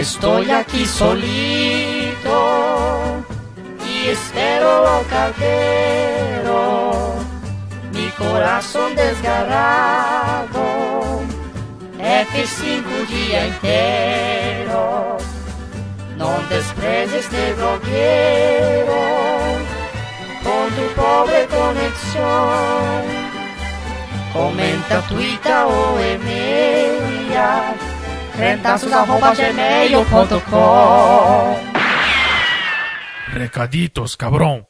Estoy aquí solito y espero al caldero. Mi corazón desgarrado F5 o dia inteiro. Não desprezes este blogueiro con tu pobre conexión. Comenta, tuita ou e-mail rentazos.gmail.com Recaditos, cabrão.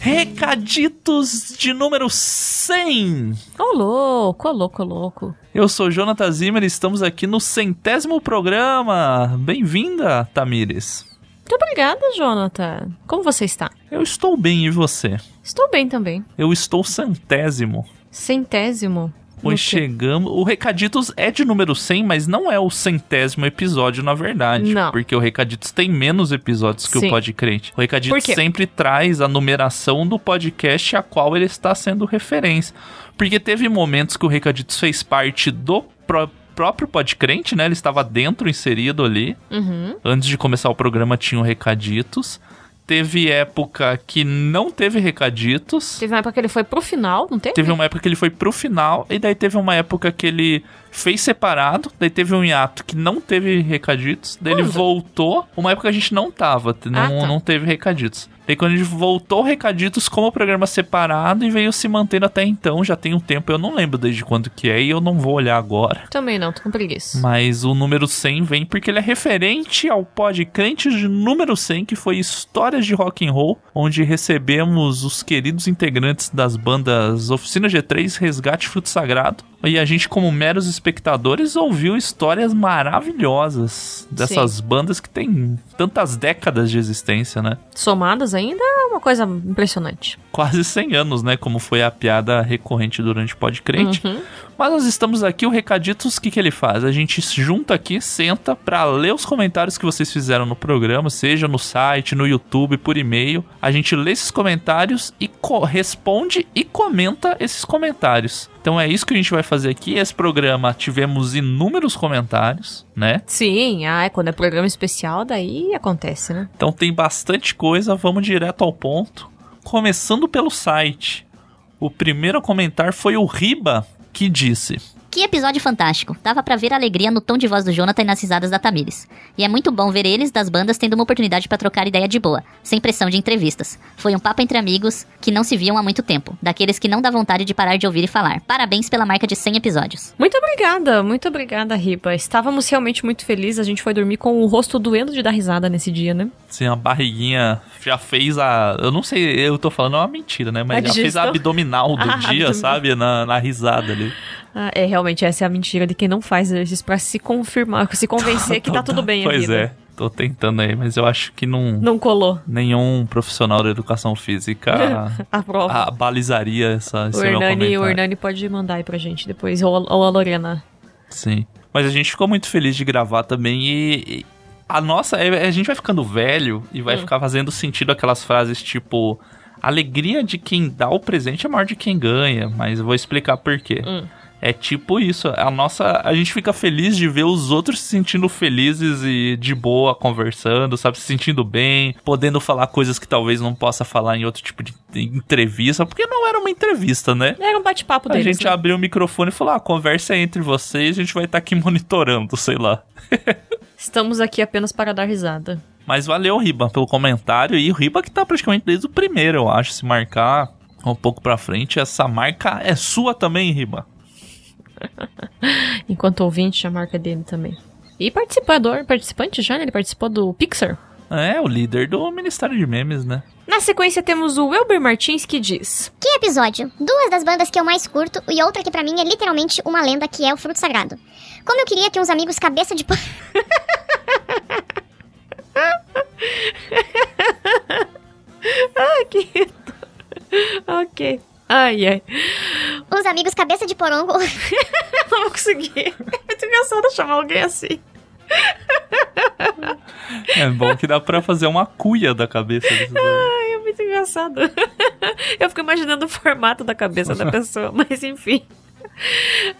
Recaditos de número 100. Ô louco, ô louco, ô louco. Eu sou Jonathan Zimmer e estamos aqui no centésimo programa. Bem-vinda, Tamires. Muito obrigada, Jonathan. Como você está? Eu estou bem e você? Estou bem também. Eu estou centésimo. Centésimo? Pois chegamos. O Recaditos é de número 100, mas não é o centésimo episódio, na verdade. Não. Porque o Recaditos tem menos episódios que Sim. o Podcrente. O Recaditos sempre traz a numeração do podcast a qual ele está sendo referência. Porque teve momentos que o Recaditos fez parte do pró- próprio Podcrente, né? Ele estava dentro, inserido ali. Uhum. Antes de começar o programa tinha o Recaditos. Teve época que não teve Recaditos. Teve uma época que ele foi pro final, não teve? Teve uma época que ele foi pro final, e daí teve uma época que ele fez separado, daí teve um hiato que não teve recaditos, daí ele voltou, uma época que a gente não tava, não, Ah, tá. não teve recaditos. Daí quando a gente voltou recaditos como programa separado e veio se mantendo até então, já tem um tempo, eu não lembro desde quando que é e eu não vou olhar agora. Também não, tô com preguiça. Mas o número 100 vem porque ele é referente ao podcast de número 100, que foi Histórias de Rock and Roll, onde recebemos os queridos integrantes das bandas Oficina G3, Resgate e Fruto Sagrado. E a gente, como meros espectadores, ouviu histórias maravilhosas dessas bandas que têm tantas décadas de existência, né? Somadas ainda é uma coisa impressionante. Quase 100 anos, né? Como foi a piada recorrente durante o Podcrente. Uhum. Mas nós estamos aqui, o Recaditos, o que, que ele faz? A gente se junta aqui, senta pra ler os comentários que vocês fizeram no programa, seja no site, no YouTube, por e-mail. A gente lê esses comentários e responde e comenta esses comentários. Então é isso que a gente vai fazer aqui. Esse programa tivemos inúmeros comentários, né? Sim, ah, é quando é programa especial, daí acontece, né? Então tem bastante coisa, vamos direto ao ponto. Começando pelo site. O primeiro a comentar foi o Riba, que disse: Que episódio fantástico. Dava pra ver a alegria no tom de voz do Jonathan e nas risadas da Tamires. E é muito bom ver eles das bandas tendo uma oportunidade pra trocar ideia de boa, sem pressão de entrevistas. Foi um papo entre amigos que não se viam há muito tempo, daqueles que não dá vontade de parar de ouvir e falar. Parabéns pela marca de 100 episódios. Muito obrigada, muito obrigada, Ripa. Estávamos realmente muito felizes. A gente foi dormir com o rosto doendo de dar risada nesse dia, né? Assim, a barriguinha já fez a. Eu não sei, eu tô falando é uma mentira, né? Mas A já fez a abdominal do Ah, dia, abdominal. sabe? Na, na risada ali. Ah, é, realmente, essa é a mentira de quem não faz exercício pra se confirmar, se convencer que tá tudo bem Pois é, tô tentando aí, mas eu acho que não. Não colou Nenhum profissional da educação física a prova. a, balizaria essa, esse o, meu Hernani, comentário. o Hernani pode mandar aí pra gente depois, ou, a- ou a Lorena. Sim. Mas a gente ficou muito feliz de gravar também e. e a nossa. é- A gente vai ficando velho e Hum. vai ficar fazendo sentido aquelas frases tipo. A alegria de quem dá o presente é maior de quem ganha, mas eu vou explicar por quê. Hum. É tipo isso, a nossa, a gente fica feliz de ver os outros se sentindo felizes e de boa conversando, sabe, se sentindo bem, podendo falar coisas que talvez não possa falar em outro tipo de entrevista, porque não era uma entrevista, né? Era um bate-papo A deles. gente né? abriu o microfone e falou: ah, a conversa é entre vocês, a gente vai estar aqui monitorando, sei lá. Estamos aqui apenas para dar risada. Mas valeu, Riba, pelo comentário. E o Riba que tá praticamente desde o primeiro, eu acho. Se marcar um pouco pra frente, essa marca é sua também, Riba. Enquanto ouvinte, a marca dele também. E participador, participante já, né? Ele participou do Pixar. É, o líder do Ministério de Memes, né? Na sequência temos o Elber Martins que diz: Que episódio? Duas das bandas que eu mais curto e outra que pra mim é literalmente uma lenda que é o Fruto Sagrado. Como eu queria que uns amigos cabeça de... pa- Ah, que. ok. Ai, ai. Uns amigos cabeça de porongo... Não vou conseguir. É muito engraçado chamar alguém assim. É bom que dá pra fazer uma cuia da cabeça Ai, é muito engraçado. Eu fico imaginando o formato da cabeça da pessoa, mas enfim.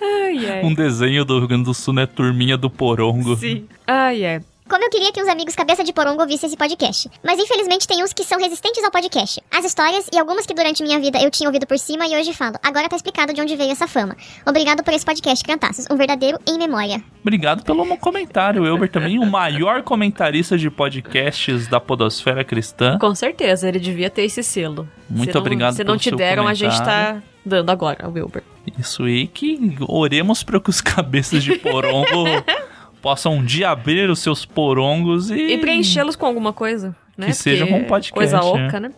Ai, ai. Um desenho do Rio Grande do Sul, né? Turminha do Porongo. Sim. Ai, ai. Como eu queria que os amigos cabeça de porongo ouvissem esse podcast. Mas infelizmente tem uns que são resistentes ao podcast. As histórias e algumas que durante minha vida eu tinha ouvido por cima e hoje falo. Agora tá explicado de onde veio essa fama. Obrigado por esse podcast, Cantaços. Um verdadeiro em memória. Obrigado pelo comentário, Elber também, o maior comentarista de podcasts da podosfera cristã. Com certeza, ele devia ter esse selo. Muito Se não- obrigado Se pelo não te seu deram, a gente comentário. tá dando agora, Wilber. Isso aí, que oremos para que os cabeças de porongo possam um dia abrir os seus porongos e... E preenchê-los com alguma coisa, né? Que seja com um podcast, Coisa é. oca, né?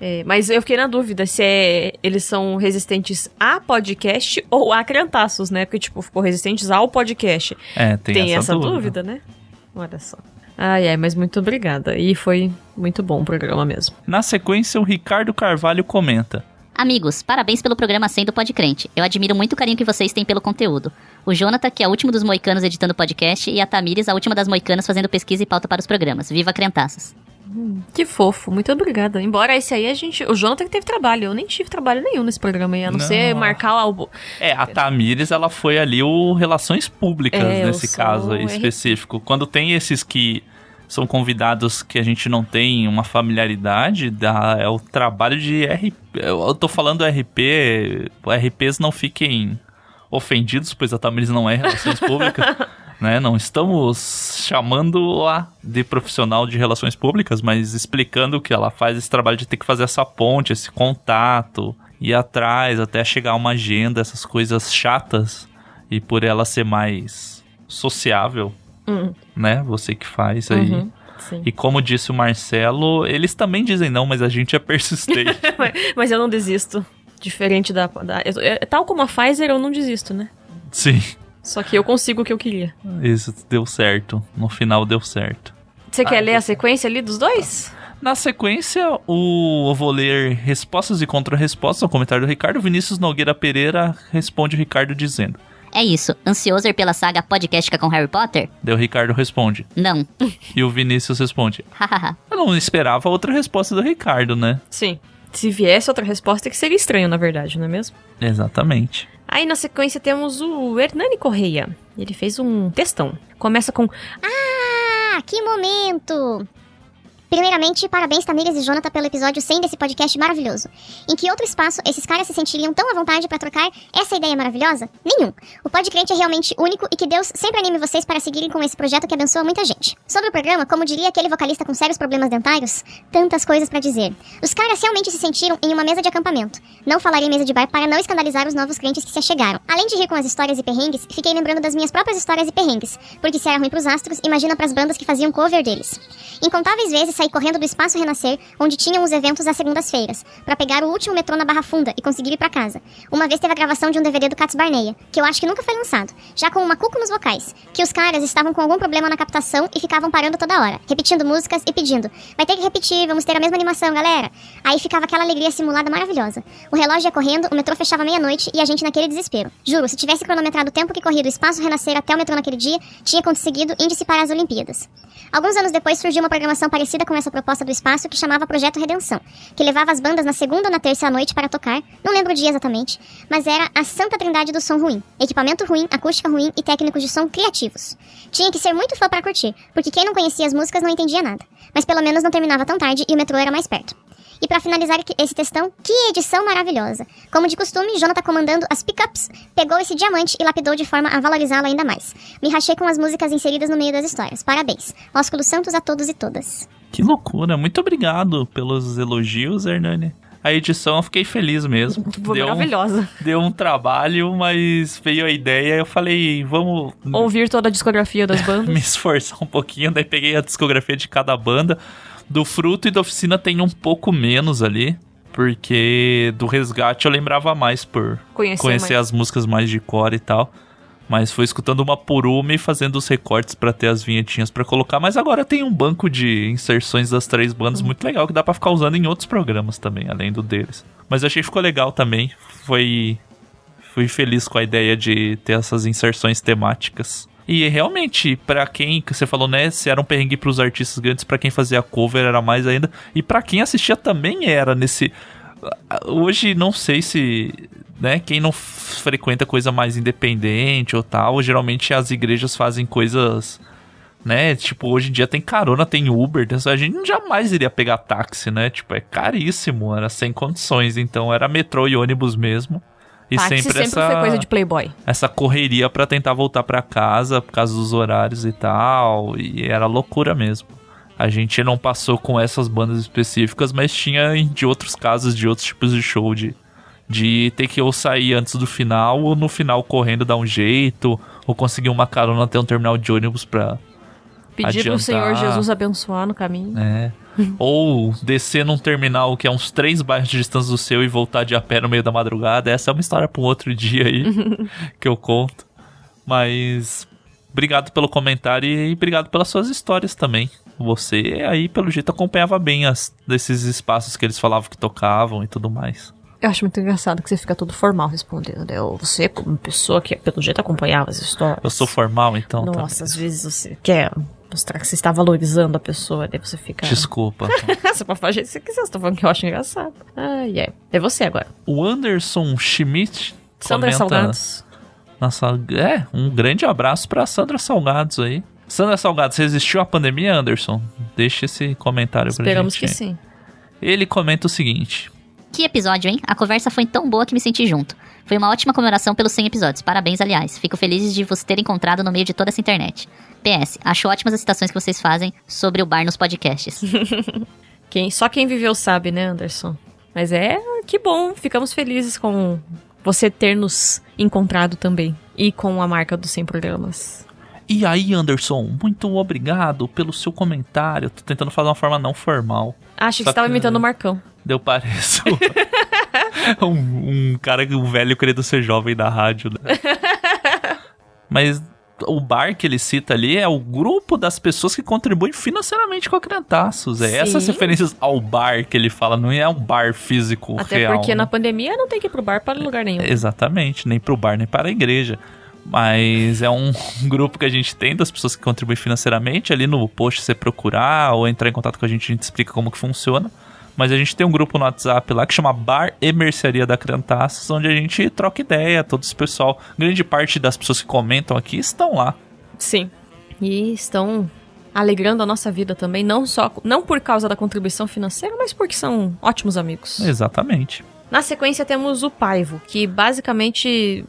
É, mas eu fiquei na dúvida se é- eles são resistentes a podcast ou a crentaços, né? Porque, tipo, ficou resistentes ao podcast. É, tem, Tem, essa, essa, dúvida. né? Olha só. Ai, ai, mas muito obrigada. E foi muito bom o programa mesmo. Na sequência, o Ricardo Carvalho comenta. Amigos, parabéns pelo programa Sendo Pode Crente. Eu admiro muito o carinho que vocês têm pelo conteúdo. O Jonathan, que é o último dos moicanos editando podcast, e a Tamires, a última das moicanas fazendo pesquisa e pauta para os programas. Viva Crentaças! Que fofo, muito obrigada. Embora esse aí a gente. O Jonathan que teve trabalho. Eu nem tive trabalho nenhum nesse programa aí, a não, Não. ser marcar o. É, a Tamires, ela foi ali o Relações Públicas É, nesse caso específico. Quando tem esses que são convidados que a gente não tem uma familiaridade, dá, é o trabalho de RP. Eu tô falando RP, RPs não fiquem ofendidos, pois a Tamires não é Relações Públicas. Né? Não estamos chamando-a de profissional de relações públicas, mas explicando que ela faz esse trabalho de ter que fazer essa ponte, esse contato, ir atrás até chegar a uma agenda, essas coisas chatas. E por ela ser mais sociável, Hum, né? Você que faz aí. uhum, sim. E como disse o Marcelo, eles também dizem não, mas a gente é persistente. mas, eu não desisto. Diferente da. da eu- é, tal como a Pfizer, eu não desisto, né? Sim, Só que eu consigo o que eu queria. isso deu certo. No final deu certo. Você Ah, quer ler a sequência ali dos dois? Na sequência, o, eu vou ler respostas e contra-respostas ao comentário do Ricardo. Vinícius Nogueira Pereira responde o Ricardo dizendo. É isso. Ansioso pela saga podcastica com Harry Potter? Daí o Ricardo responde. Não. E o Vinícius responde. Hahaha. Eu não esperava outra resposta do Ricardo, né? Sim. Se viesse outra resposta, que seria estranho, na verdade, não é mesmo? Exatamente. Aí na sequência temos o Hernani Correia. Ele fez um textão. Começa com Ah, que momento! Primeiramente, parabéns Tamires e Jonathan pelo episódio 100 desse podcast maravilhoso. Em que outro espaço esses caras se sentiriam tão à vontade pra trocar essa ideia maravilhosa? Nenhum. O Podcrente é realmente único e que Deus sempre anime vocês para seguirem com esse projeto que abençoa muita gente. Sobre o programa, como diria aquele vocalista com sérios problemas dentários, tantas coisas pra dizer. Os caras realmente se sentiram em uma mesa de acampamento. Não falarei mesa de bar para não escandalizar os novos crentes que se achegaram. Além de rir com as histórias e perrengues, fiquei lembrando das minhas próprias histórias e perrengues. Porque se era ruim pros astros, imagina pras bandas que faziam cover deles. Incontáveis vezes saí correndo do Espaço Renascer, onde tinham os eventos às segundas-feiras, pra pegar o último metrô na Barra Funda e conseguir ir pra casa. Uma vez teve a gravação de um DVD do Cats Barneia, que eu acho que nunca foi lançado, já com uma cuco nos vocais, que os caras estavam com algum problema na captação e ficavam parando toda hora, repetindo músicas e pedindo: vai ter que repetir, vamos ter a mesma animação, galera. Aí ficava aquela alegria simulada maravilhosa. O relógio ia correndo, o metrô fechava meia-noite e a gente naquele desespero. Juro, se tivesse cronometrado o tempo que corria do Espaço Renascer até o metrô naquele dia, tinha conseguido índice para as Olimpíadas. Alguns anos depois surgiu uma programação parecida com essa proposta do espaço que chamava Projeto Redenção, que levava as bandas na segunda ou na terça à noite para tocar, não lembro o dia exatamente, mas era a santa trindade do som ruim. Equipamento ruim, acústica ruim e técnicos de som criativos. Tinha que ser muito fã para curtir, porque quem não conhecia as músicas não entendia nada. Mas pelo menos não terminava tão tarde e o metrô era mais perto. E para finalizar esse textão, que edição maravilhosa! Como de costume, Jonathan comandando as pickups, pegou esse diamante e lapidou de forma a valorizá-lo ainda mais. Me rachei com as músicas inseridas no meio das histórias. Parabéns. Ósculos santos a todos e todas. Que loucura. Muito obrigado pelos elogios, Hernani. A edição eu fiquei feliz mesmo. Foi Deu um, maravilhosa. deu um trabalho, mas veio a ideia. Eu falei, vamos Ouvir toda a discografia das bandas. me esforçar um pouquinho. Daí peguei a discografia de cada banda. Do Fruto e da Oficina tem um pouco menos ali. Porque do Resgate eu lembrava mais por Conhecer conhecer mais. as músicas mais de core e tal. Mas foi escutando uma por uma e fazendo os recortes pra ter as vinhetinhas pra colocar. Mas agora tem um banco de inserções das três bandas muito legal que dá pra ficar usando em outros programas também, além do deles. Mas eu achei que ficou legal também. Foi. Fui feliz com a ideia de ter essas inserções temáticas. E realmente, pra quem, que você falou, né, se era um perrengue pros artistas grandes, pra quem fazia cover era mais ainda, e pra quem assistia também era nesse... Hoje, não sei se, né, quem não frequenta coisa mais independente ou tal, geralmente as igrejas fazem coisas né? Tipo, hoje em dia tem carona, tem Uber, a gente jamais iria pegar táxi, né? Tipo, é caríssimo, era sem condições, então era metrô e ônibus mesmo. E Táxi sempre, sempre essa, foi coisa de playboy. essa correria pra tentar voltar pra casa por causa dos horários e tal, e era loucura mesmo. A gente não passou com essas bandas específicas, mas tinha de outros casos, de outros tipos de show, de, de ter que ou sair antes do final, ou no final correndo dar um jeito, ou conseguir uma carona até um terminal de ônibus pra, Pedir pro. Senhor Jesus abençoar no caminho. É. Ou descer num terminal que é uns três bairros de distância do seu e voltar de a pé no meio da madrugada. Essa é uma história pra um outro dia aí que eu conto. Mas obrigado pelo comentário e obrigado pelas suas histórias também. Você aí, pelo jeito, acompanhava bem as, desses espaços que eles falavam que tocavam e tudo mais. Eu acho muito engraçado que você fica todo formal respondendo. né? Ou Você, como pessoa que pelo jeito acompanhava as histórias. Eu sou formal, então. tá. Nossa, às vezes você quer mostrar que você está valorizando a pessoa, daí você fica. Desculpa. você pode fazer o que você quiser, você tá falando que eu acho engraçado. Ai, é. É você agora. o Anderson Schmidt Sandra comenta... Nossa, é, um grande abraço pra Sandra Salgados aí. Sandra Salgados, resistiu à pandemia, Anderson? Deixa esse comentário pra Esperamos gente. que sim. Ele comenta o seguinte: Que episódio, hein? A conversa foi tão boa que me senti junto. Foi uma ótima comemoração pelos 100 episódios. Parabéns, aliás. Fico feliz de você ter encontrado no meio de toda essa internet. PS, acho ótimas as citações que vocês fazem sobre o bar nos podcasts. Quem, só quem viveu sabe, né, Anderson? Mas é que bom, ficamos felizes com você ter nos encontrado também. E com a marca dos 100 programas. E aí, Anderson, muito obrigado pelo seu comentário. Tô tentando fazer uma forma não formal. Acho que você estava imitando o Marcão. Deu pareço um, um cara, um velho querendo ser jovem da rádio, né? Mas o bar que ele cita ali é o grupo das pessoas que contribuem financeiramente com a Crentaços. É Sim. essas referências ao bar que ele fala, não é um bar físico Até real. porque né? na pandemia não tem que ir pro bar para lugar nenhum. Exatamente, nem pro bar, nem para a igreja. Mas é um grupo que a gente tem das pessoas que contribuem financeiramente. Ali no post você procurar ou entrar em contato com a gente, a gente explica como que funciona. Mas a gente tem um grupo no WhatsApp lá que chama Bar e Mercearia da Crantaços, onde a gente troca ideia, todo esse pessoal. Grande parte das pessoas que comentam aqui estão lá. Sim. E estão alegrando a nossa vida também, não só não por causa da contribuição financeira, mas porque são ótimos amigos. Exatamente. Na sequência temos o Paivo, que basicamente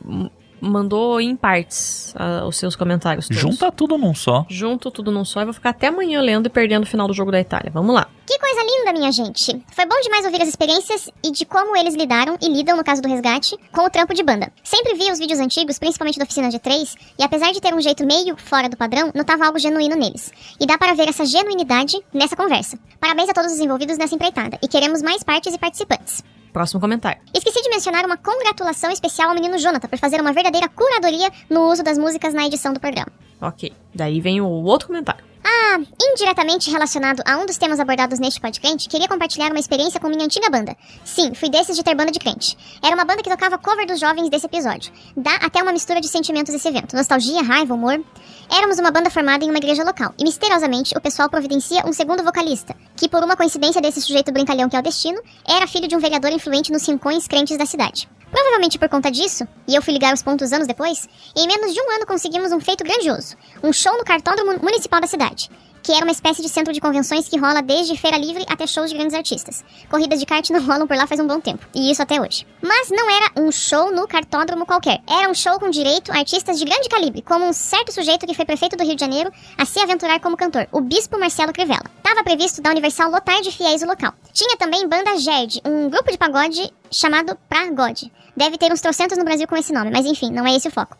mandou em partes ah, os seus comentários. todos. Junta tudo num só. Junto tudo num só. Eu vou ficar até amanhã lendo e perdendo o final do jogo da Itália. Vamos lá. Que coisa linda, minha gente! Foi bom demais ouvir as experiências e de como eles lidaram e lidam, no caso do resgate, com o trampo de banda. Sempre vi os vídeos antigos, principalmente da Oficina G3, e apesar de ter um jeito meio fora do padrão, notava algo genuíno neles. E dá para ver essa genuinidade nessa conversa. Parabéns a todos os envolvidos nessa empreitada, e queremos mais partes e participantes. Próximo comentário. Esqueci de mencionar uma congratulação especial ao menino Jonathan por fazer uma verdadeira curadoria no uso das músicas na edição do programa. Ok. Daí vem o outro comentário. Ah, indiretamente relacionado a um dos temas abordados neste podcast, queria compartilhar uma experiência com minha antiga banda. Sim, fui desses de ter banda de crente. Era uma banda que tocava cover dos jovens desse episódio. Dá até uma mistura de sentimentos esse evento: nostalgia, raiva, humor. Éramos uma banda formada em uma igreja local, e misteriosamente o pessoal providencia um segundo vocalista, que por uma coincidência desse sujeito brincalhão que é o destino, era filho de um vereador influente nos rincões crentes da cidade. Provavelmente por conta disso, e eu fui ligar os pontos anos depois, em menos de um ano conseguimos um feito grandioso: um show no cartódromo municipal da cidade que era uma espécie de centro de convenções que rola desde feira livre até shows de grandes artistas. Corridas de kart não rolam por lá faz um bom tempo, e isso até hoje. Mas não era um show no cartódromo qualquer, era um show com direito a artistas de grande calibre, como um certo sujeito que foi prefeito do Rio de Janeiro a se aventurar como cantor, o bispo Marcelo Crivella. Tava previsto da Universal lotar de fiéis o local. Tinha também banda Gerd, um grupo de pagode chamado Pragode. Deve ter uns trocentos no Brasil com esse nome, mas enfim, não é esse o foco.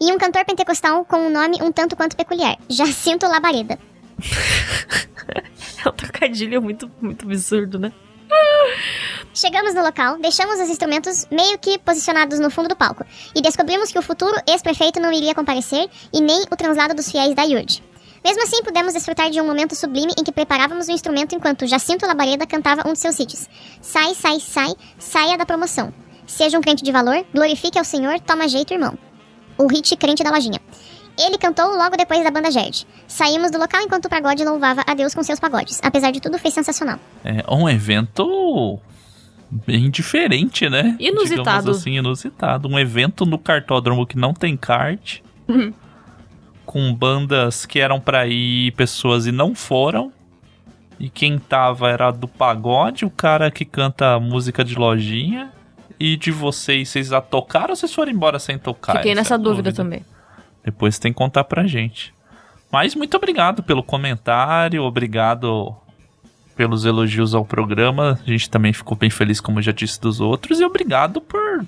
E um cantor pentecostal com um nome um tanto quanto peculiar, Jacinto Labareda. É um trocadilho muito, muito absurdo, né? Chegamos no local, deixamos os instrumentos meio que posicionados no fundo do palco e descobrimos que o futuro ex-prefeito não iria comparecer e nem o translado dos fiéis da IURD. Mesmo assim, pudemos desfrutar de um momento sublime em que preparávamos o instrumento enquanto Jacinto Labareda cantava um de seus hits. Sai, sai, sai, saia da promoção. Seja um crente de valor, glorifique ao Senhor, toma jeito, irmão. O hit crente da lojinha. Ele cantou logo depois da banda Gerd. Saímos do local enquanto o pagode louvava a Deus com seus pagodes. Apesar de tudo, foi sensacional. É um evento bem diferente, né? Inusitado. Digamos assim, inusitado. Um evento no cartódromo que não tem kart. com bandas que eram pra ir pessoas e não foram. E quem tava era do pagode, o cara que canta música de lojinha. E de vocês, vocês já tocaram ou vocês foram embora sem tocar? Fiquei Essa nessa é a dúvida também. Depois tem que contar pra gente. Mas muito obrigado pelo comentário, obrigado pelos elogios ao programa. A gente também ficou bem feliz, como eu já disse, dos outros. E obrigado por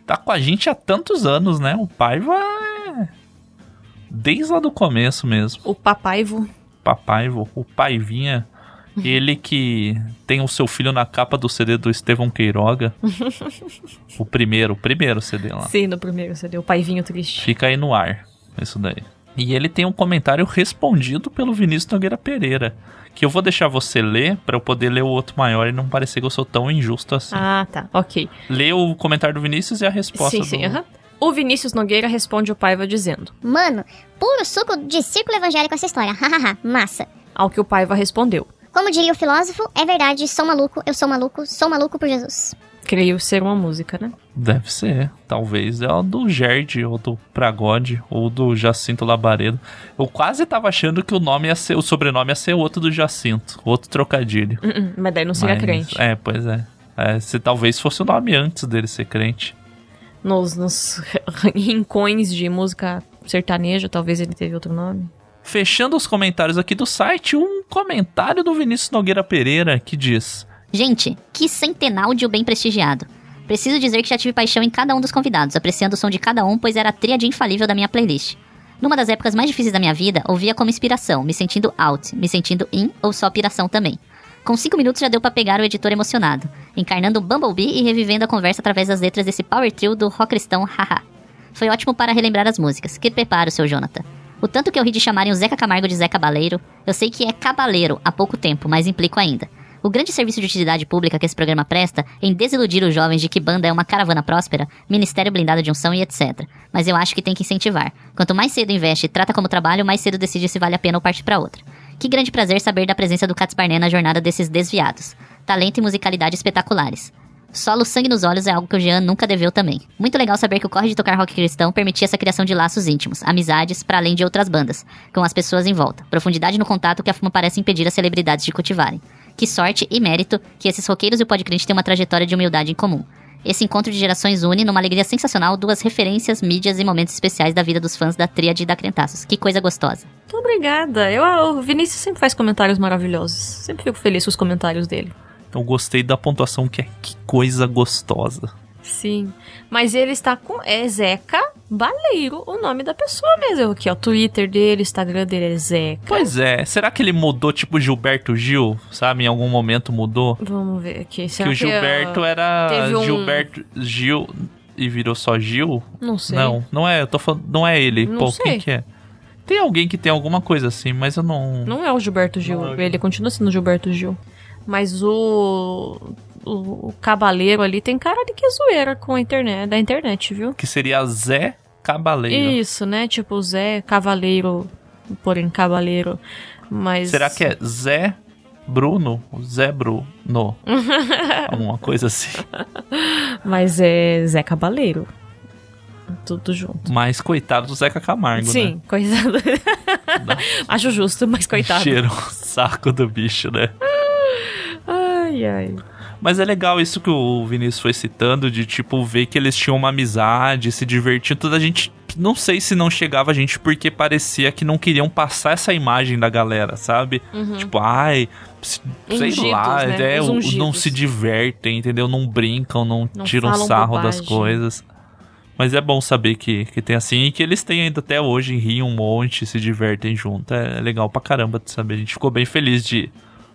estar com a gente há tantos anos, né? O Paiva é. Desde lá do começo mesmo. O Papaivo. Papaivo, o Paivinha. Ele que tem o seu filho na capa do CD do Estevão Queiroga. o primeiro, o primeiro CD lá. Sim, no primeiro CD. O Paivinho triste. Fica aí no ar, isso daí. E ele tem um comentário respondido pelo Vinícius Nogueira Pereira. Que eu vou deixar você ler pra eu poder ler o outro maior e não parecer que eu sou tão injusto assim. Ah, tá. Ok. Lê o comentário do Vinícius e a resposta sim, do... sim, aham. O Vinícius Nogueira responde o Paiva dizendo. Mano, puro suco de círculo evangélico essa história. Hahaha, massa. Ao que o Paiva respondeu. Como diria o filósofo, é verdade, sou maluco, eu sou maluco, sou maluco por Jesus. Creio ser uma música, né? Deve ser. Talvez é o do Gerd, ou do Pragode, ou do Jacinto Labaredo. Eu quase tava achando que o nome ia ser, o sobrenome ia ser outro do Jacinto, outro trocadilho. Uh -uh, mas daí não seria Mas- crente. É, pois é. é. Se talvez fosse o nome antes dele ser crente. Nos, nos rincões de música sertaneja, talvez ele teve outro nome. Fechando os comentários aqui do site, um comentário do Vinícius Nogueira Pereira que diz: Gente, que centenáldio bem prestigiado. Preciso dizer que já tive paixão em cada um dos convidados, apreciando o som de cada um, pois era a tríade infalível da minha playlist. Numa das épocas mais difíceis da minha vida, ouvia como inspiração, me sentindo out, me sentindo in ou só piração também. Com cinco minutos já deu pra pegar o editor emocionado, encarnando Bumblebee e revivendo a conversa através das letras desse power trio do rock cristão, haha. Foi ótimo para relembrar as músicas. Que preparo, seu Jonathan. O tanto que eu ri de chamarem o Zeca Camargo de Zé Cabaleiro, eu sei que é cabaleiro há pouco tempo, mas implico ainda. O grande serviço de utilidade pública que esse programa presta em desiludir os jovens de que banda é uma caravana próspera, ministério blindado de unção e etc. Mas eu acho que tem que incentivar. Quanto mais cedo investe e trata como trabalho, mais cedo decide se vale a pena ou partir pra outra. Que grande prazer saber da presença do Cats Barnet na jornada desses desviados. Talento e musicalidade espetaculares. Solo sangue nos olhos é algo que o Jean nunca deveu também. Muito legal saber que o corre de tocar rock cristão permitia essa criação de laços íntimos, amizades, para além de outras bandas, com as pessoas em volta. Profundidade no contato que a fama parece impedir as celebridades de cultivarem. Que sorte e mérito que esses roqueiros e o podcrente têm uma trajetória de humildade em comum. Esse encontro de gerações une, numa alegria sensacional, duas referências, mídias e momentos especiais da vida dos fãs da tríade da Crentaços. Que coisa gostosa. Muito obrigada. Eu, o Vinícius sempre faz comentários maravilhosos. Sempre fico feliz com os comentários dele. Eu gostei da pontuação que é que coisa gostosa. Sim. Mas ele está com. É Zeca Baleiro, o nome da pessoa mesmo. Aqui, ó. O Twitter dele, o Instagram dele é Zeca. Pois é, será que ele mudou tipo Gilberto Gil? Sabe, em algum momento mudou? Vamos ver aqui. que Será o Gilberto ah, era teve um- Gilberto Gil e virou só Gil? Não sei. Não, não é, eu tô falando, não é ele. Não Pô, sei. quem que é? Tem alguém que tem alguma coisa assim, mas eu não. Não é o Gilberto Gil. Não é o ele continua sendo o Gilberto Gil. Mas o. O, o Cabaleiro ali tem cara de que é zoeira com a internet, da internet, viu? Que seria Zé Cabaleiro. Isso, né? Tipo, Zé Cavaleiro, porém Cavaleiro. Mas. Será que é Zé Bruno? Zé Bruno? Alguma coisa assim. Mas é Zé Cabaleiro. Tudo junto. Mas coitado do Zeca Camargo, Sim, né? coitado. Acho justo, mas coitado. Cheiro o saco do bicho, né? Ai, ai. Mas é legal isso que o Vinícius foi citando, de tipo, ver que eles tinham uma amizade, se divertiam. Toda a gente. Não sei se não chegava a gente porque parecia que não queriam passar essa imagem da galera, sabe? Tipo, ai. se- Sei Ungidos, lá, né? é, Os o- não se divertem, entendeu? Não brincam, não, Não tiram sarro das bobagem. coisas. Mas é bom saber que, que tem assim e que eles têm ainda até hoje, riem um monte, se divertem junto. É legal pra caramba de saber. A gente ficou bem feliz de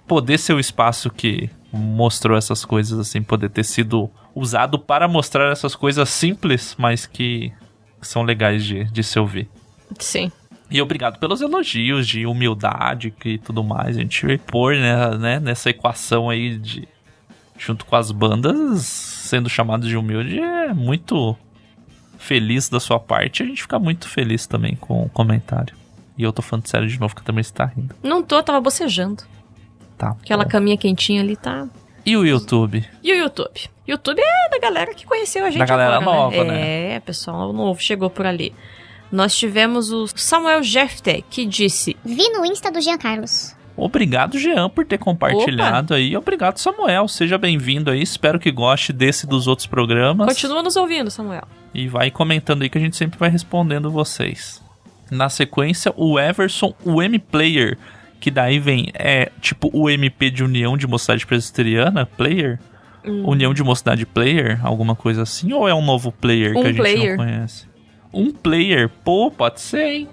poder ser o espaço que mostrou essas coisas, assim, poder ter sido usado para mostrar essas coisas simples, mas que são legais de, de se ouvir. Sim. E obrigado pelos elogios de humildade e tudo mais. A gente pôr né, né, nessa equação aí de. junto com as bandas, sendo chamado de humilde é muito feliz da sua parte, a gente fica muito feliz também com o comentário. E eu tô falando sério de novo, que também está rindo. Não tô, tava bocejando. Tá. Aquela bom. caminha quentinha ali tá. E o YouTube? E o YouTube? YouTube é da galera que conheceu a gente Da galera agora, nova, né? É, pessoal novo chegou por ali. Nós tivemos o Samuel Jefte, que disse: Vi no Insta do Jean Carlos. Obrigado, Jean, por ter compartilhado aí. Obrigado, Samuel. Seja bem-vindo aí. Espero que goste desse e dos outros programas. Continua nos ouvindo, Samuel. E vai comentando aí que a gente sempre vai respondendo vocês. Na sequência, o Everson, o M-Player, que daí vem, é tipo o MP de União de Mocidade Presbiteriana, Player? União de Mocidade Player, alguma coisa assim? Ou é um novo player Um que a gente player. não conhece? Um player? Pô, pode ser, hein?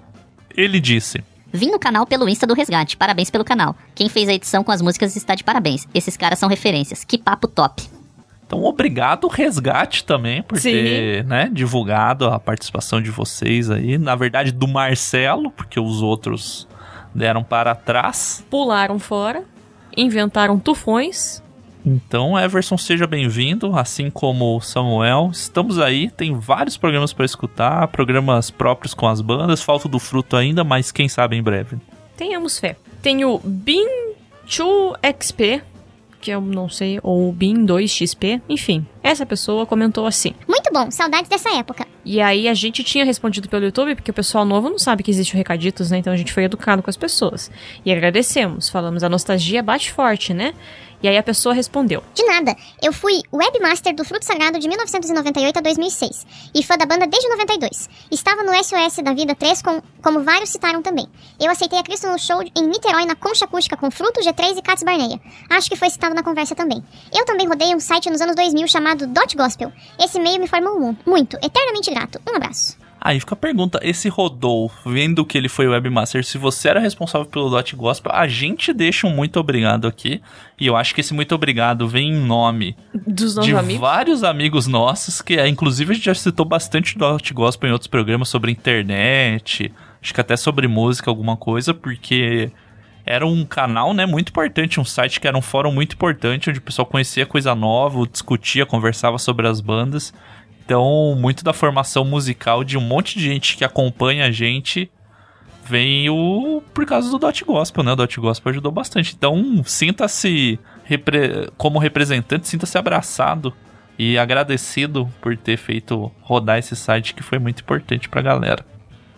Ele disse. Vim no canal pelo Insta do Resgate, parabéns pelo canal. Quem fez a edição com as músicas está de parabéns. Esses caras são referências. Que papo top. Então, obrigado, Resgate, também, por Sim. ter né, divulgado a participação de vocês aí. Na verdade, do Marcelo, porque os outros deram para trás. Pularam fora, inventaram tufões. Então, Everson, seja bem-vindo, assim como Samuel. Estamos aí, tem vários programas para escutar, programas próprios com as bandas. Falta do fruto ainda, mas quem sabe em breve. Tenhamos fé. Tem o Bin2XP, que eu não sei, ou Bin2XP, enfim. Essa pessoa comentou assim. Muito bom, saudades dessa época. E aí a gente tinha respondido pelo YouTube, porque o pessoal novo não sabe que existe o Recaditos, né? Então a gente foi educado com as pessoas. E agradecemos. Falamos, a nostalgia bate forte, né? E aí a pessoa respondeu. De nada, eu fui webmaster do Fruto Sagrado de 1998 a 2006 e fã da banda desde 92. Estava no SOS da Vida 3, com, como vários citaram também. Eu aceitei a Cristo no show em Niterói na Concha Acústica com Fruto, G3 e Cats Barneia. Acho que foi citado na conversa também. Eu também rodei um site nos anos 2000 chamado Dot Gospel. Esse meio me formou mu- muito, eternamente grato. Um abraço. Aí fica a pergunta, esse Rodolfo, vendo que ele foi webmaster, se você era responsável pelo Dot Gospel, a gente deixa um muito obrigado aqui. E eu acho que esse muito obrigado vem em nome Dos de amigos. vários amigos nossos, que é, inclusive a gente já citou bastante Dot Gospel em outros programas sobre internet, acho que até sobre música, alguma coisa, porque era um canal, né, muito importante, um site que era um fórum muito importante, onde o pessoal conhecia coisa nova, discutia, conversava sobre as bandas. Então, muito da formação musical de um monte de gente que acompanha a gente vem o por causa do Dot Gospel, né? O Dot Gospel ajudou bastante. Então, sinta-se repre- como representante, sinta-se abraçado e agradecido por ter feito rodar esse site que foi muito importante pra galera.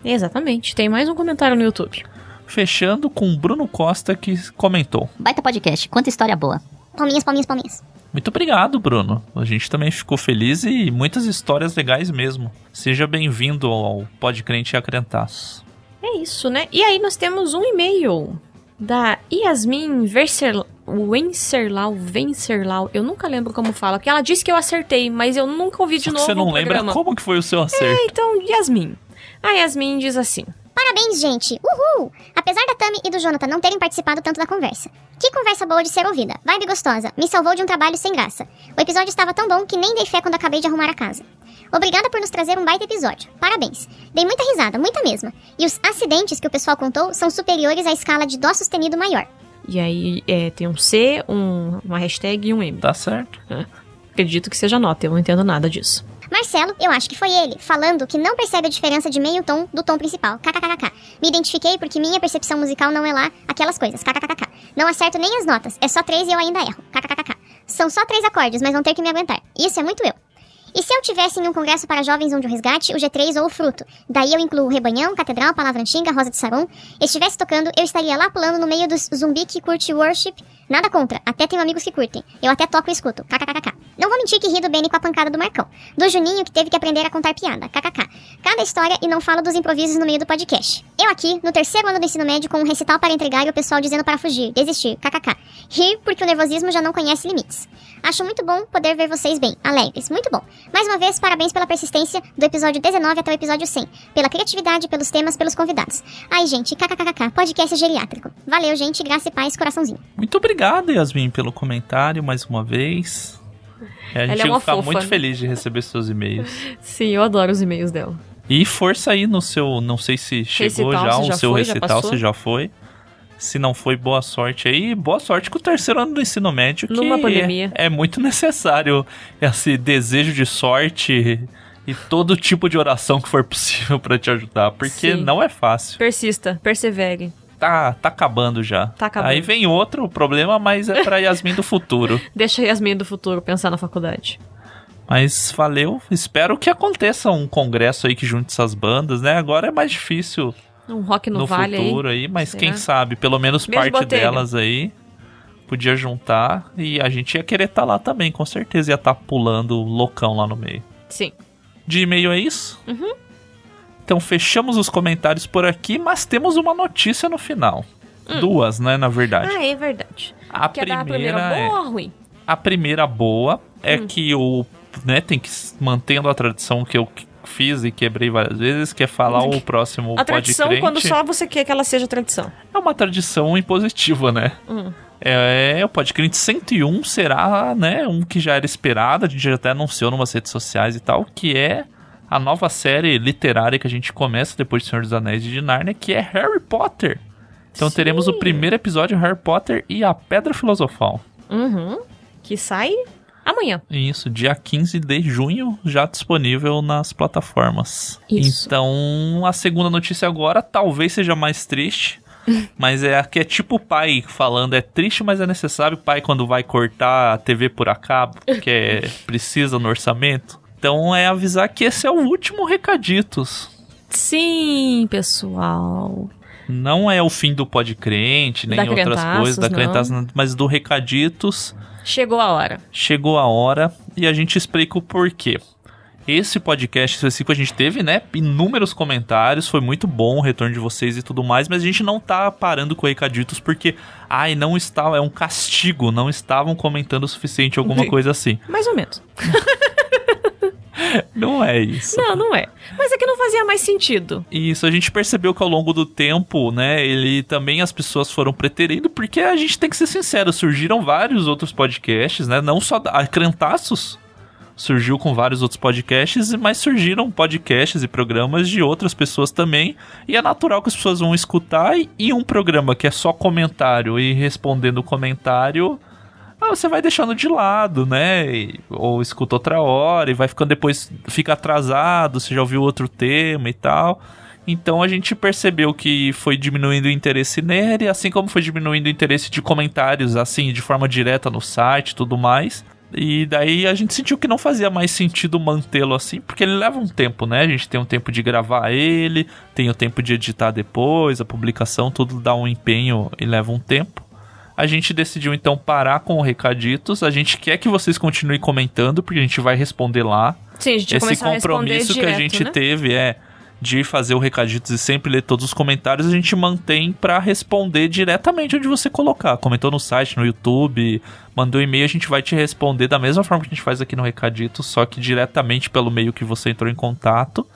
Exatamente. Tem mais um comentário no YouTube. Fechando com o Bruno Costa que comentou. Baita podcast, quanta história boa. Palminhas, palminhas, palminhas. Muito obrigado, Bruno. A gente também ficou feliz e muitas histórias legais mesmo. Seja bem-vindo ao Podcrente e Acrentaço. É isso, né? E aí nós temos um e-mail da Yasmin Verser... Wencerlau, Vencerlau, eu nunca lembro como fala, porque ela disse que eu acertei, mas eu nunca ouvi de Só que novo você não lembra programa. como que foi o seu acerto. Então, Yasmin. A Yasmin diz assim: Parabéns, gente! Uhul! Apesar da Tami e do Jonathan não terem participado tanto da conversa. Que conversa boa de ser ouvida. Vibe gostosa. Me salvou de um trabalho sem graça. O episódio estava tão bom que nem dei fé quando acabei de arrumar a casa. Obrigada por nos trazer um baita episódio. Parabéns. Dei muita risada, muita mesma. E os acidentes que o pessoal contou são superiores à escala de dó sustenido maior. E aí é, tem um C, um- uma hashtag e um M. Tá certo. Acredito que seja nota, eu não entendo nada disso. Marcelo, eu acho que foi ele, falando que não percebe a diferença de meio tom do tom principal. KKKK. Me identifiquei porque minha percepção musical não é lá aquelas coisas. KKKK. Não acerto nem as notas. É só três e eu ainda erro. KKKK. São só três acordes, mas vão ter que me aguentar. Isso é muito eu. E se eu tivesse em um congresso para jovens onde o resgate, o G3 ou o fruto? Daí eu incluo o Rebanhão, Catedral, Palavra Antiga, Rosa de Saron. Estivesse tocando, eu estaria lá pulando no meio dos zumbi que curte worship. Nada contra, até tenho amigos que curtem. Eu até toco e escuto. KKKK. Não vou mentir que ri do Benny com a pancada do Marcão. Do Juninho que teve que aprender a contar piada. KKK. Cada história e não falo dos improvisos no meio do podcast. Eu aqui, no terceiro ano do ensino médio, com um recital para entregar e o pessoal dizendo para fugir, desistir. KKK. Rir porque o nervosismo já não conhece limites. Acho muito bom poder ver vocês bem, alegres, muito bom. Mais uma vez, parabéns pela persistência do episódio 19 até o episódio 100, pela criatividade, pelos temas, pelos convidados. Ai, gente, kkkk, podcast geriátrico. Valeu, gente, graça e paz, coraçãozinho. Muito obrigado, Yasmin, pelo comentário mais uma vez. É, a gente Ela é uma fica fofa, muito feliz de receber seus e-mails. Sim, eu adoro os e-mails dela. E força aí no seu. Não sei se chegou Recital, já se o já seu foi, já recital, passou? se já foi. Se não foi, boa sorte aí. Boa sorte com o terceiro ano do ensino médio, que Numa pandemia. é muito necessário esse desejo de sorte e todo tipo de oração que for possível pra te ajudar, porque Sim. não é fácil. Persista, persevere. Tá, tá acabando já. Tá acabando. Aí vem outro problema, mas é pra Yasmin do futuro. Deixa Yasmin do futuro pensar na faculdade. Mas valeu, espero que aconteça um congresso aí que junte essas bandas, né? Agora é mais difícil Um rock no, no, vale futuro aí. aí, mas Será? quem sabe, pelo menos Beijo, parte Botelho. delas aí podia juntar e a gente ia querer estar lá também, com certeza ia estar pulando loucão lá no meio. Sim. De e-mail é isso? Uhum. Então fechamos os comentários por aqui, mas temos uma notícia no final. Duas, né, na verdade. Hum. Ah, é verdade. a Quer dar a primeira primeira é boa ou ruim? a primeira boa é Hum. que o, né, tem que mantendo a tradição que eu fiz e quebrei várias vezes, que é falar o próximo A tradição quando só você quer que ela seja tradição. É uma tradição impositiva, né? Hum. É, o Podcrente 101 será, né, um que já era esperado, a gente já até anunciou numas redes sociais e tal, que é a nova série literária que a gente começa depois de Senhor dos Anéis e de Narnia, que é Harry Potter. Então Sim. teremos o primeiro episódio Harry Potter e a Pedra Filosofal. Uhum. Que sai amanhã. Isso, dia 15 de junho, já disponível nas plataformas. Isso. Então, a segunda notícia agora talvez seja mais triste. Mas é que é tipo o pai falando, é triste, mas é necessário o pai quando vai cortar a TV por a cabo, que é, precisa no orçamento. Então é avisar que esse é o último Recaditos. Sim, pessoal. Não é o fim do Podcrente, nem Da outras coisas, da. Crentaços, mas do Recaditos. Chegou a hora. chegou a hora e a gente explica o porquê. Esse podcast específico a gente teve, né, inúmeros comentários, foi muito bom o retorno de vocês e tudo mais, mas a gente não tá parando com recaditos porque, ai, não estava, é um castigo, não estavam comentando o suficiente, alguma coisa assim. Mais ou menos. Não é isso. Não, não é. Mas é que não fazia mais sentido. Isso, a gente percebeu que ao longo do tempo, né, ele também as pessoas foram preterindo, porque a gente tem que ser sincero, surgiram vários outros podcasts, né, não só a Crentaços surgiu com vários outros podcasts, mas surgiram podcasts e programas de outras pessoas também, e é natural que as pessoas vão escutar e, e um programa que é só comentário e respondendo o comentário, ah, você vai deixando de lado, né? E- ou escuta outra hora e vai ficando depois, fica atrasado, você já ouviu outro tema e tal. Então a gente percebeu que foi diminuindo o interesse nele, assim como foi diminuindo o interesse de comentários, assim, de forma direta no site e tudo mais. E daí a gente sentiu que não fazia mais sentido mantê-lo assim, porque ele leva um tempo, né? A gente tem um tempo de gravar ele, tem o tempo de editar depois, a publicação, tudo dá um empenho e leva um tempo. A gente decidiu então parar com o recaditos. A gente quer que vocês continuem comentando, porque a gente vai responder lá. Sim, a gente Esse começar a compromisso que a direto, gente né? teve é de fazer o recaditos e sempre ler todos os comentários, a gente mantém pra responder diretamente onde você colocar. Comentou no site, no YouTube, mandou e-mail, a gente vai te responder da mesma forma que a gente faz aqui no recadito, só que diretamente pelo meio que você entrou em contato.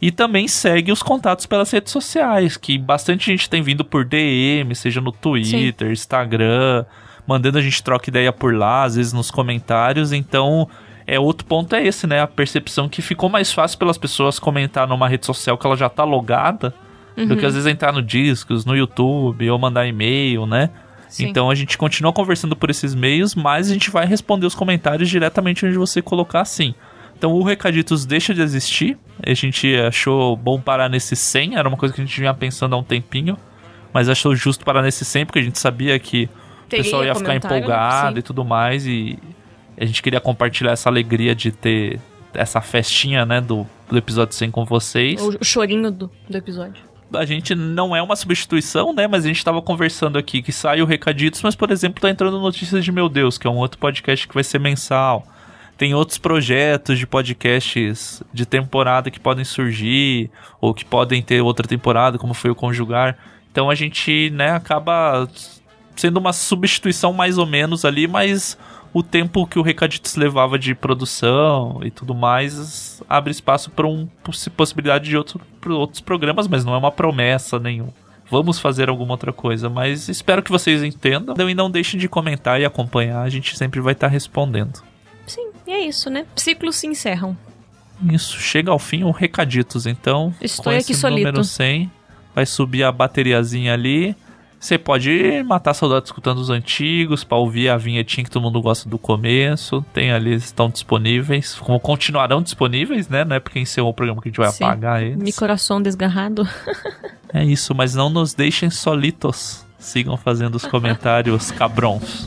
E também segue os contatos pelas redes sociais, que bastante gente tem vindo por DM, seja no Twitter, Instagram, mandando a gente troca ideia por lá, às vezes nos comentários. Então, é outro ponto é esse, né? A percepção que ficou mais fácil pelas pessoas comentar numa rede social que ela já tá logada, do que às vezes entrar no Discos, no YouTube ou mandar e-mail, né? Sim. Então a gente continua conversando por esses meios, mas a gente vai responder os comentários diretamente onde você colocar sim. Então o Recaditos deixa de existir. A gente achou bom parar nesse 100, era uma coisa que a gente vinha pensando há um tempinho, mas achou justo parar nesse 100 porque a gente sabia que o Teria pessoal ia ficar né? empolgado e tudo mais e a gente queria compartilhar essa alegria de ter essa festinha, né, do, do episódio 100 com vocês O, o chorinho do, do episódio. a gente não é uma substituição, né? Mas a gente tava conversando aqui que sai o Recaditos, mas, por exemplo, tá entrando notícias de Meu Deus, que é um outro podcast que vai ser mensal. Tem outros projetos de podcasts de temporada que podem surgir, ou que podem ter outra temporada, como foi o Conjugar. Então a gente, né, acaba sendo uma substituição mais ou menos ali, mas o tempo que o Recaditos levava de produção e tudo mais abre espaço para um possi- possibilidade de outro, outros programas, mas não é uma promessa nenhum. Vamos fazer alguma outra coisa, mas espero que vocês entendam e não deixem de comentar e acompanhar, a gente sempre vai estar respondendo. Sim, e é isso, né? Ciclos se encerram. Isso, chega ao fim o Recaditos, então. Estou com aqui esse solito. número 100, vai subir a bateriazinha ali. Você pode matar saudade escutando os antigos, pra ouvir a vinhetinha que todo mundo gosta do começo. Tem ali, estão disponíveis. Como continuarão disponíveis, né? Não é porque encerrou o programa que a gente vai Sim. apagar eles. Mi coração desgarrado. É isso, mas não nos deixem solitos. Sigam fazendo os comentários cabrons.